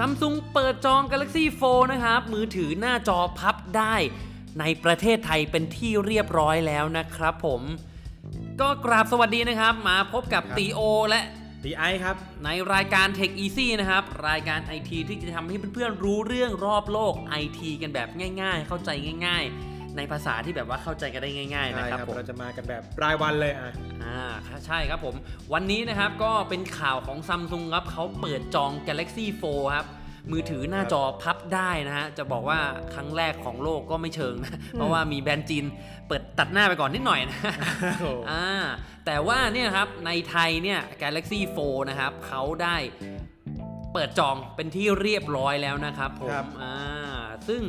ซัมซุงเปิดจอง Galaxy Fold นะครับ มือถือหน้าจอพับได้ในประเทศไทยเป็นที่เรียบร้อยแล้วนะครับผม ก็กราบสวัสดีนะครับ มาพบกับครับตีโอและตีไอครับ ในรายการ Tech Easy นะครับ รายการไอทีที่จะทำให้เพื่อนๆรู้เรื่องรอบโลกไอทีกันแบบง่าย ๆ เข้าใจง่าย ๆ ในภาษาที่แบบว่าเข้าใจกันได้ง่ายๆใช่นะครับผมเราจะมากันแบบรายวันเลยอะอ่าใช่ครับผม วันนี้นะครับก็เป็นข่าวของซัมซุงครับเขาเปิดจอง Galaxy Fold ครับมือถือหน้าจอพับได้นะฮะ จะบอกว่าครั้งแรกของโลกก็ไม่เชิงนะ เพราะว่ามีแบรนด์จีนเปิดตัดหน้าไปก่อนนิดหน่อยนะโอ้อ่าแต่ว่าเนี่ยครับในไทยเนี่ย Galaxy Fold นะครับเขาได้เปิดจองเป็นที่เรียบร้อยแล้วนะครับผมครับอ่าซึ่ง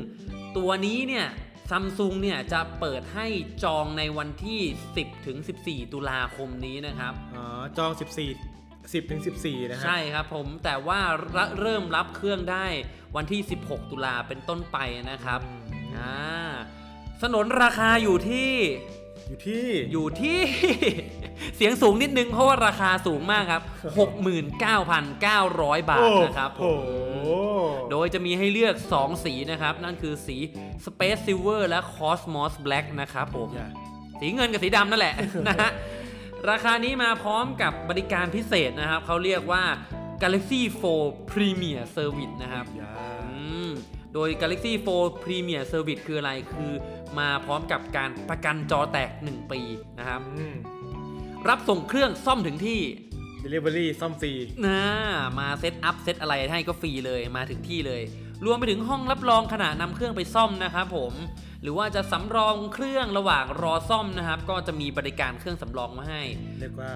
ตัวนี้เนี่ย ซัมซุงเนี่ยจะเปิดให้จองในวันที่ 10ถึง14 ตุลาคมนี้นะครับ อ๋อ จอง 14 10ถึง14 นะฮะ ใช่ครับผมแต่ว่าระเริ่มรับเครื่องได้วันที่ 16 ตุลาเป็นต้นไปนะครับอืมอ่าสนนราคาอยู่ที่ อยู่ที่อยู่ที่ เสียงสูงนิดนึงเพราะว่าราคาสูงมากครับ 69,900 บาทนะครับผโอ้มโหโดยจะมีให้เลือก 2 สีนะครับ นั่นคือสี Space Silver และ Cosmos Black นะครับผมอย่าสีเงินกับสีดำนั่นแหละนะฮะราคานี้มาพร้อมกับบริการพิเศษนะครับ เขาเรียกว่า Galaxy 4 Premier Service นะครับอย่าอืม โดย Galaxy 4 Premier Service คืออะไร คือมาพร้อมกับการประกันจอแตก 1 ปีนะครับอืมรับส่งเครื่องซ่อมถึงที่ delivery ซ่อมฟรีนะมา setup set อะไรให้ก็ฟรีเลยมาถึงที่เลย รวมไปถึงห้องรับรองขณะนำเครื่องไปซ่อมนะครับผม หรือว่าจะสำรองเครื่องระหว่างรอซ่อมนะครับ ก็จะมีบริการเครื่องสำรองมาให้ เรียกว่า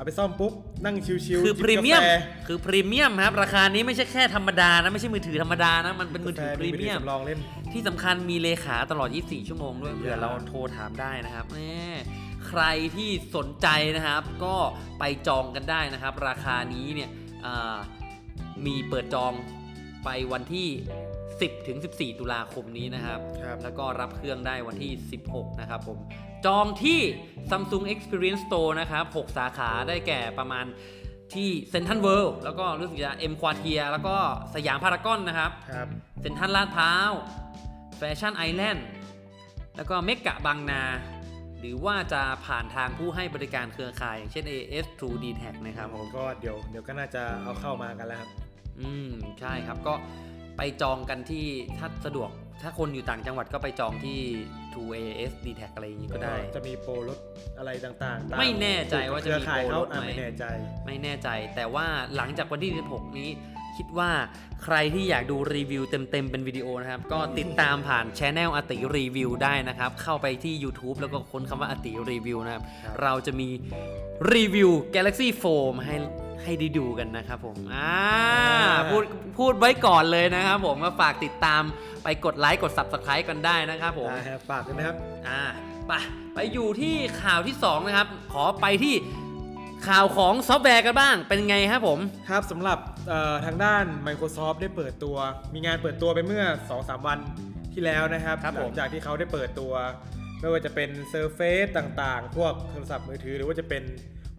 เอาไปซ่อมปุ๊บ นั่งชิวๆคือจิบพรีเมียมกาแฟคือพรีเมียมครับ ราคานี้ไม่ใช่แค่ธรรมดานะ ไม่ใช่มือถือธรรมดานะ มันเป็นมือถือพรีเมียมสำรองเล่น ที่สำคัญมีเลขาตลอด 24 ชั่วโมงด้วยเผื่ออย่าเราโทรถามได้นะครับแน่ใครที่สนใจนะครับ ก็ไปจองกันได้นะครับ ราคานี้เนี่ยอ่ามีเปิดจองไปวันที่ 10ถึง14 ตุลาคมนี้นะครับ ครับ แล้วก็รับเครื่องได้วันที่ 16 นะครับผม จองที่ Samsung Experience Store นะครับ 6 สาขาได้แก่ประมาณที่เซ n นทรัลเวิลด์แล้วก็รู้สึกจะเอ็มควอเทียร์แล้วก็สยามพารากอนนะครับ ครับ เซ็นทรัลลาดพร้าวแฟชั่นไอแลนด์แล้วก็เมกะบางนา หรือว่าจะผ่านทางผู้ให้บริการเครือข่ายอย่างเช่น AS True d t a c นะครับผม ก็เดี๋ยวเดี๋ยวก็น่าจะเอาเข้ามากันแล้วครับ อืม ใช่ครับก็ ไปจองกันที่ถ้าสะดวก ถ้าคนอยู่ต่างจังหวัดก็ไปจองที่ True AS d t a c อะไรอย่างนี้ก็ได้ จะมีโปรลดอะไรต่างๆตามไม่แน่ใจว่าจะมีเครือข่ายโปรเขาลดอะไหมไม่แน่ใจ ไม่แน่ใจ แต่ว่าหลังจากวันที่ 16 นี้คิดว่าใครที่อยากดูรีวิวเต็มๆ เป็นวิดีโอนะครับ ก็ติดตามผ่านช anel อติรีวิวได้นะครับ เข้าไปที่ YouTube แล้วก็ค้นคำว่าอติรีวิวนะครับครับเราจะมีรีวิว Galaxy 4มาให้ ให้ได้ดูกันนะครับผมอ่าพูดพูดไว้ก่อนเลยนะครับผมก็ฝากติดตามไปกดไลค์กด Subscribe กันได้นะครับผมได้ครับฝากด้วยนะครับอ่าไปไปอยู่ที่ข่าวที่ 2 นะครับ ขอไปที่ข่าวของซอฟต์แวร์กันบ้างเป็นไงครับผม ครับสำหรับเอ่อทางด้าน Microsoft ได้เปิดตัว มีงานเปิดตัวไปเมื่อ 2-3 วันที่แล้วนะครับครับหผลัมงจากที่เขาได้เปิดตัว ไม่ว่าจะเป็น Surface ต่างๆ พวกโทรศัพท์มือถือหรือว่าจะเป็น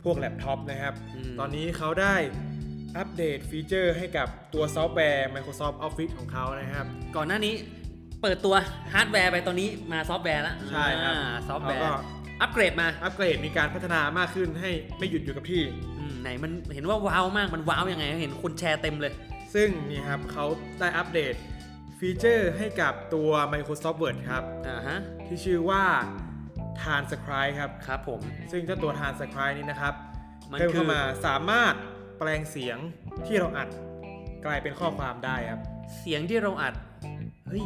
พวกแล็ปท็อปนะครับมตอนนี้เขาได้อัปเดต feature ให้กับตัวซอฟต์แวร์ Microsoft Office ของเขานะครับ ก่อนหน้านี้เปิดตัวฮาร์ดแวร์ไปตอนนี้มาซอฟต์แวร์แล้วใช่ครับอ่าซอฟต์แวแล้วร์ก็อัปเกรดมา อัปเกรดมีการพัฒนามากขึ้นให้ไม่หยุดอยู่กับที่อืมไหนมันเห็นว่าว้าวมากมันว้าวยังไงเห็นคนแชร์เต็มเลย ซึ่งนี่ครับเขาได้อัปเดตฟีเจอร์ให้กับตัว Microsoft Word ครับอ่า ฮะที่ชื่อว่า Transcribe ครับครับผม ซึ่งเจ้าตัว Transcribe นี้นะครับมันเพิ่มคืเข้าอมาสามารถแปลงเสียงที่เราอัดกลายเป็นข้อความได้ครับ เสียงที่เราอัดเฮ้ย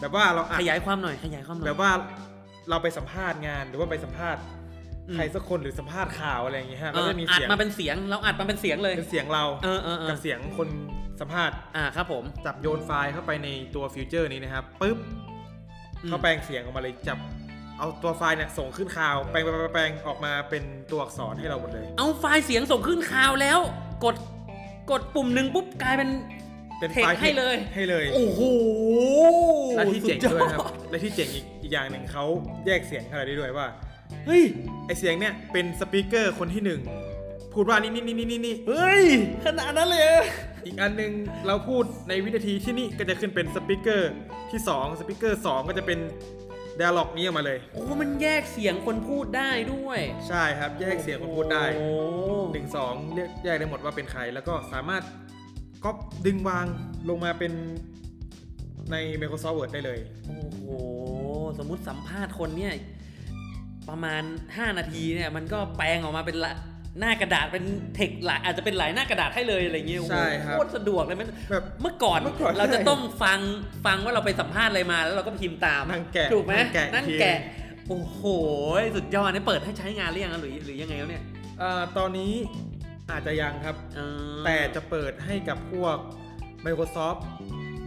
แบบว่าเราอัดขยายความหน่อยขยายความหน่อยแบบว่าเราไปสัมภาษณ์งานหรือว่าไปสัมภาษณ์อืมใครสักคนหรือสัมภาษณ์ข่าวอะไรอย่างเงี้ยฮะเอเราอจะมีอัดเสียงมาเป็นเสียงเราอัดมาเป็นเสียงเลยเป็นเสียงเราเออเออเอกัอบเสียงคนสัมภาษณ์อ่าครับผมจับโยนไฟล์เข้าไปในตัว feature นี้นะครับปุ๊บอืมเขาแปลงเสียงออกมาเลยจับ เอาตัวไฟล์เนี่ยส่งขึ้นคลาวด์แปลงแปลงแปลงแปลงออกมาเป็นตัวอักษรให้เราหมดเลย เอาไฟล์เสียงส่งขึ้นคลาวด์แล้ว กดกดปุ่มหนึ่งปุ๊บกลายเป็น เป็น text file ให้เลย ให้เลย โอ้โหและที่เจ๋งสุดด้วยครับอและที่เจ๋งอีกอีกอย่างหนึ่งเขาแยกเสียงให้เราได้ด้วยว่า เฮ้ย ไอเสียงเนี่ยเป็น speaker คนที่หนึ่งพูดว่านี่นี่นี่นี่นี่เฮ้ย ขนาดนั้นเลยเหรออีกอันหนึ่งเราพูดในวินาทีที่นี่ก็จะขึ้นเป็น speaker ที่2 speaker 2ก็จะเป็น ด a ล็อกนี้ออกมาเลย โอ้ มันแยกเสียงคนพูดได้ด้วย ใช่ครับ แยกเสียงคนพูดได้โอ้หนึ่งสองเรียกแยกได้หมดว่าเป็นใคร แล้วก็สามารถก๊อปดึงวางลงมาเป็นใน Microsoft Word ได้เลย โอ้โห สมมุติสัมภาษณ์คนเนี่ย ประมาณ 5 นาทีเนี่ย มันก็แปลงออกมาเป็นละ หน้ากระดาษเป็นเทคหลายอาจจะเป็นหลายหน้ากระดาษให้เลยอะไรเงี้ยโอ้โหใช่ครับโคตรสะดวกเลยมันแบบเมื่อก่อนเมื่อก่อนเราจะต้องฟังฟังว่าเราไปสัมภาษณ์อะไรมา แล้วเราก็พิมพ์ตามนั่งแกะถูกไหมนั่งแกะนั่งทีแกะโอ้โห สุดยอดนี่เปิดให้ใช้งานหรือยังอะหรือหรือยังไงแล้วเนี่ยอ่าตอนนี้อาจจะยังครับเออแต่จะเปิดให้กับพวก Microsoft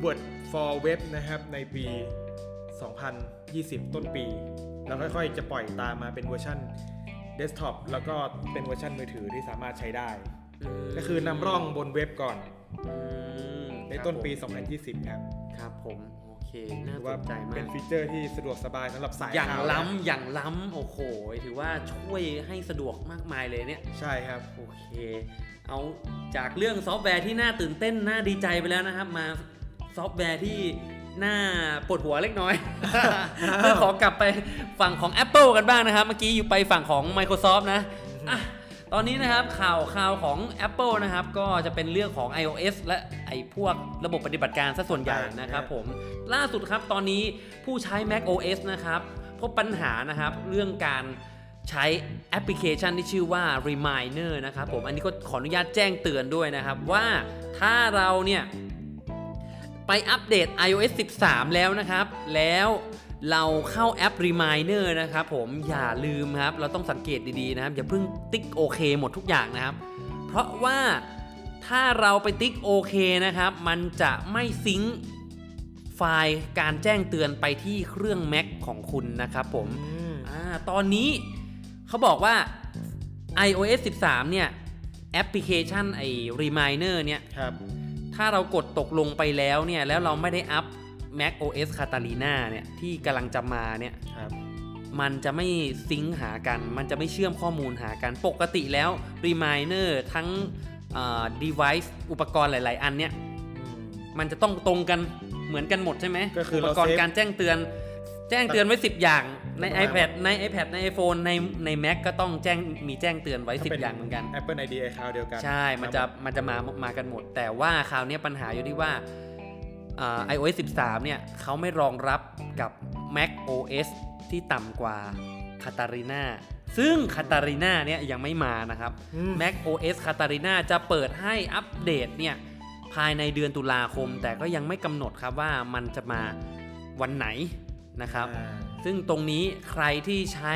Word for Web นะครับในปี 2020 ต้นปี แล้วค่อยๆ จะปล่อยตามมาเป็นเวอร์ชัน เดสก์ท็อปแล้วก็เป็นเวอร์ชันมือถือที่สามารถใช้ได้มก็คือนำร่องบนเว็บก่อนอืมในต้นปีครับผม2020 ครับ ครับผม โอเค น่าถือสว่านใจมาเป็นกฟีเจอร์ที่สะดวกสบายสำหรับสายอย่างข่าวล้ำอย่างล้ำโอ้โห ถือว่าช่วยให้สะดวกมากมายเลยเนี่ย ใช่ครับ โอเค เอาจากเรื่องซอฟต์แวร์ที่น่าตื่นเต้น น่าดีใจไปแล้วนะครับ มาซอฟต์แวร์ที่ น่าปวดหัวเล็กน้อยเพื่อขอกลับไปฝั่งของ Apple กันบ้างนะครับ เมื่อกี้อยู่ไปฝั่งของ Microsoft นะอะตอนนี้นะครับข่าวข่าวของ Apple นะครับ ก็จะเป็นเรื่องของ iOS และไอ้พวกระบบปฏิบัติการซะส่วนใหญ่นะครับผมล่าสุดครับตอนนี้ผู้ใช้ Mac OS นะครับพบปัญหานะครับเรื่องการใช้แอปพลิเคชันที่ชื่อว่า Reminder นะครับผมอันนี้ก็ขออนุญาตแจ้งเตือนด้วยนะครับ ว่าถ้าเราเนี่ย ไปอัปเดต iOS 13 แล้วนะครับ แล้วเราเข้าแอป Reminder นะครับผมอย่าลืมครับ เราต้องสังเกตดีๆนะครับ อย่าเพิ่งติ๊กโอเคหมดทุกอย่างนะครับ เพราะว่าถ้าเราไปติ๊กโอเคนะครับ มันจะไม่ซิงค์ไฟล์การแจ้งเตือนไปที่เครื่อง Mac ของคุณนะครับผมอืมอ่าตอนนี้เขาบอกว่า iOS 13 เนี่ย แอปพลิเคชันไอ้ Reminder เนี่ยครับ ถ้าเรากดตกลงไปแล้วเนี่ย แล้วเราไม่ได้อัพ Mac OS Catalina เนี่ย ที่กำลังจะมาเนี่ยครับมันจะไม่ซิงค์หากัน มันจะไม่เชื่อมข้อมูลหากัน ปกติแล้ว Reminder ทั้งเอ่อ device อุปกรณ์หลาย ๆ อันเนี่ยอืมมันจะต้องตรงกันเหมือนกันหมดใช่ไหมก็คืออุเราปกรณ์เซฟการแจ้งเตือน แจ้งเตือนไว้ 10 อย่าง ในประมาณ iPad ใน iPad ใน iPhone ในใน Mac ก็ต้องแจ้งมีแจ้งเตือนไว้ถ้าป็10 อย่างเหมือนกัน Apple ID account เดียวกัน ใช่ มันจะมันจะมามากันหมด แต่ว่าคราวนี้ปัญหาอยู่ที่ว่าอ่า iOS 13 เนี่ยเขาไม่รองรับกับ Mac OS ที่ต่ำกว่า Catalina ซึ่ง Catalina เนี่ยยังไม่มานะครับอืม Mac OS Catalina จะเปิดให้อัปเดตเนี่ยภายในเดือนตุลาคม แต่ก็ยังไม่กำหนดครับว่ามันจะมาวันไหนนะครับอ่า ซึ่งตรงนี้ใครที่ใช้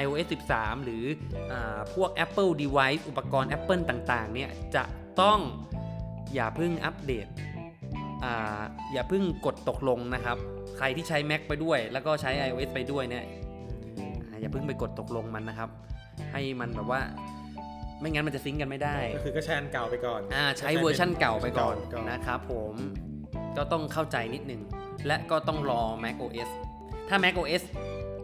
iOS 13 หรืออาพวก Apple device อุปกรณ์ Apple ต่างๆ เนี่ยจะต้องอย่าเพิ่งอัปเดตอ่าอย่าเพิ่งกดตกลงนะครับ ใครที่ใช้ Mac ไปด้วย แล้วก็ใช้ iOS ไปด้วยเนี่ยอ่าอย่าเพิ่งไปกดตกลงมันนะครับ ให้มันแบบว่าไม่งั้นมันจะ sync กันไม่ได้ ก็คือก็ใช้อันเก่าไปก่อนอ่าใช้เวอร์ชั่นเก่าไปก่อนเก่านะครับผมก็ต้องเข้าใจนิดนึง และก็ต้องรอ Mac OS ถ้า Mac OS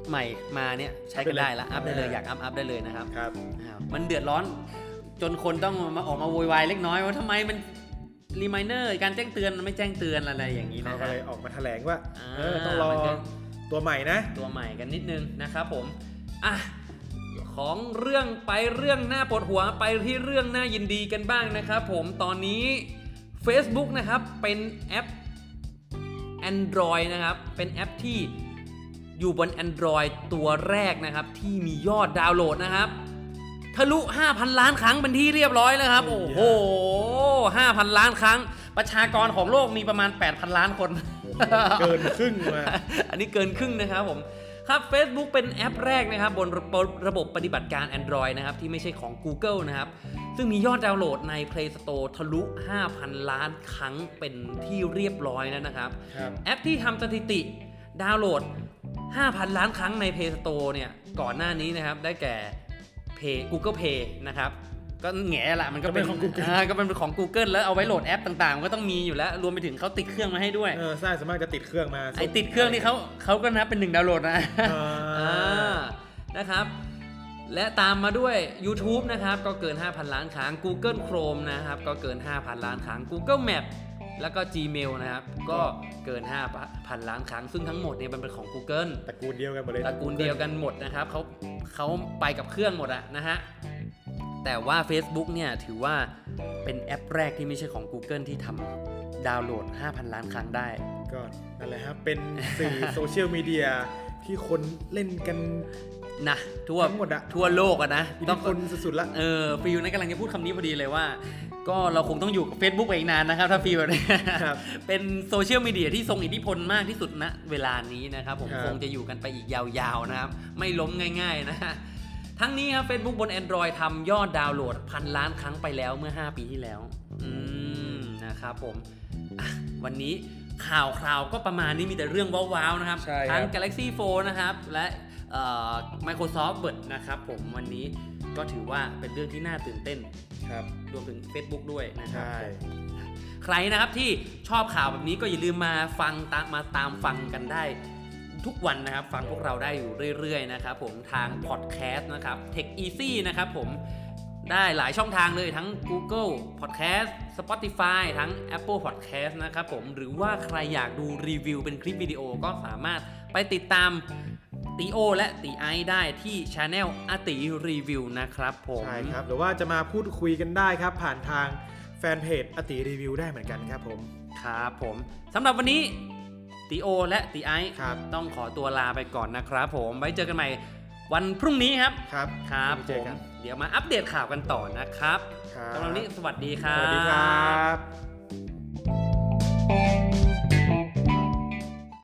ใหม่มาเนี่ยใช้กันได้ละอัพได้เลยอยากอัพอัพได้เลยนะครับครับอ้าวมันเดือดร้อนจนคนต้องมาออกมาโวยวายเล็กน้อยว่าทำไมมัน reminder การแจ้งเตือนมันไม่แจ้งเตือนอะไรอย่างนี้เขานะก็ฮะเลยออกมาแถลงว่าอ่าเออต้องรอมันก็ตัวใหม่นะ ตัวใหม่กันนิดนึงนะครับผมอะของเรื่องไปเรื่องน่าปวดหัวไปที่เรื่องน่ายินดีกันบ้างนะครับผมตอนนี้ Facebook นะครับเป็นแอป Android นะครับเป็นแอปที่ อยู่บน Android ตัวแรกนะครับ ที่มียอดดาวน์โหลดนะครับ ทะลุ 5,000 ล้านครั้งเป็นที่เรียบร้อยแล้วครับ โอ้โห 5,000 ล้านครั้ง ประชากรของโลกมีประมาณ 8,000 ล้านคน เกินครึ่งมาอันนี้เกินครึ่งนะครับผมครับ Facebook เป็นแอปแรกนะครับ บนระบบระบบปฏิบัติการ Android นะครับ ที่ไม่ใช่ของ Google นะครับ ซึ่งมียอดดาวน์โหลดใน Play Store ทะลุ 5,000 ล้านครั้งเป็นที่เรียบร้อยแล้วนะครับครับแอปที่ทำสถิติดาวน์โหลด 5,000 ล้านครั้งใน Play Store เนี่ย ก่อนหน้านี้นะครับ ได้แก่ Pay Google Pay นะครับ ก็แง่ละมันก็เป็นก็เป็นของ Google าก็เป็นของ Google แล้วเอาไว้โหลดแอปต่างๆก็ต้องมีอยู่แล้ว รวมไปถึงเขาติดเครื่องมาให้ด้วย เออใช่สวนมากจะติดเครื่องมาไอติดเครื่องนี่เขาเขาก็นับเป็นหนึ่งดาวน์โหลดนะอ่าอ่านะครับและตามมาด้วย YouTube นะครับ ก็เกิน 5,000 ล้านครั้ง Google Chrome นะครับ ก็เกิน 5,000 ล้านครั้ง Google Map แล้วก็ Gmail นะครับ ก็เกิน 5,000 ล้านครั้ง ซึ่งทั้งหมดเนี่ยมันเป็นของ Google ตระกูลเดียวกันหมดเลยตระกูลเดียวกันหมดนะครับเขาเขาไปกับเครื่องหมดอะนะฮะ แต่ว่า Facebook เนี่ยถือว่าเป็นแอปแรกที่ไม่ใช่ของ Google ที่ทำดาวน์โหลด 5,000 ล้านครั้งได้ ก็นั่นแหละครับเป็นสื่อโซเชียลมีเดียที่คนเล่นกัน นะทั่วทั้งหมดอะทั่วโลกอะนะทรงอิทธิพลสุดๆละเออ feel นั้นกำลังจะพูดคำนี้พอดีเลยว่า ก็เราคงต้องอยู่กับ Facebook ไปอีกนานนะครับ ถ้า feel แบบนี้ครับเป็นโซเชียลมีเดียที่ทรงอิทธิพลมากที่สุดณเวลานี้นะครับ ผมครับคงจะอยู่กันไปอีกยาวๆนะครับ ไม่ล้มง่าย ๆนะฮะทั้งนี้ครับ Facebook บน Android ทำยอดดาวน์โหลดพันล้านครั้งไปแล้วเมื่อ 5 ปีที่แล้ว อืมนะครับผมอะวันนี้ข่าวคราวก็ประมาณนี้มีแต่เรื่องว้าวๆนะครับใช่ครับทั้ง Galaxy Fold นะครับ และเอ่อ Microsoft Word นะครับผมวันนี้ก็ถือว่าเป็นเรื่องที่น่าตื่นเต้นครับรวมถึง Facebook ด้วยนะครับใช่ใครนะครับที่ชอบข่าวแบบนี้ก็อย่าลืมมาฟังตามมาตามฟังกันได้ทุกวันนะครับ ฟังพวกเราได้อยู่เรื่อยๆนะครับผมทางพอดแคสต์นะครับ Tech Easy นะครับผมได้หลายช่องทางเลยทั้ง Google Podcast Spotify ทั้ง Apple Podcast นะครับผมหรือว่าใครอยากดูรีวิวเป็นคลิปวิดีโอก็สามารถไปติดตาม ตีโอและตีไอได้ที่ Channel อาติรีวิวนะครับผมใช่ครับหรือว่าจะมาพูดคุยกันได้ครับ ผ่านทางแฟนเพจอติรีวิวได้เหมือนกันครับผมครับผมสำหรับวันนี้ตีโอและตีไอซ์ครับต้องขอตัวลาไปก่อนนะครับผมไว้เจอกันใหม่วันพรุ่งนี้ครับครับครับไว้ผเจอมกันเดี๋ยวมาอัปเดตข่าวกันต่อนะครับครับสำหรับวันนี้สวัสดีครับสวัสดีครับ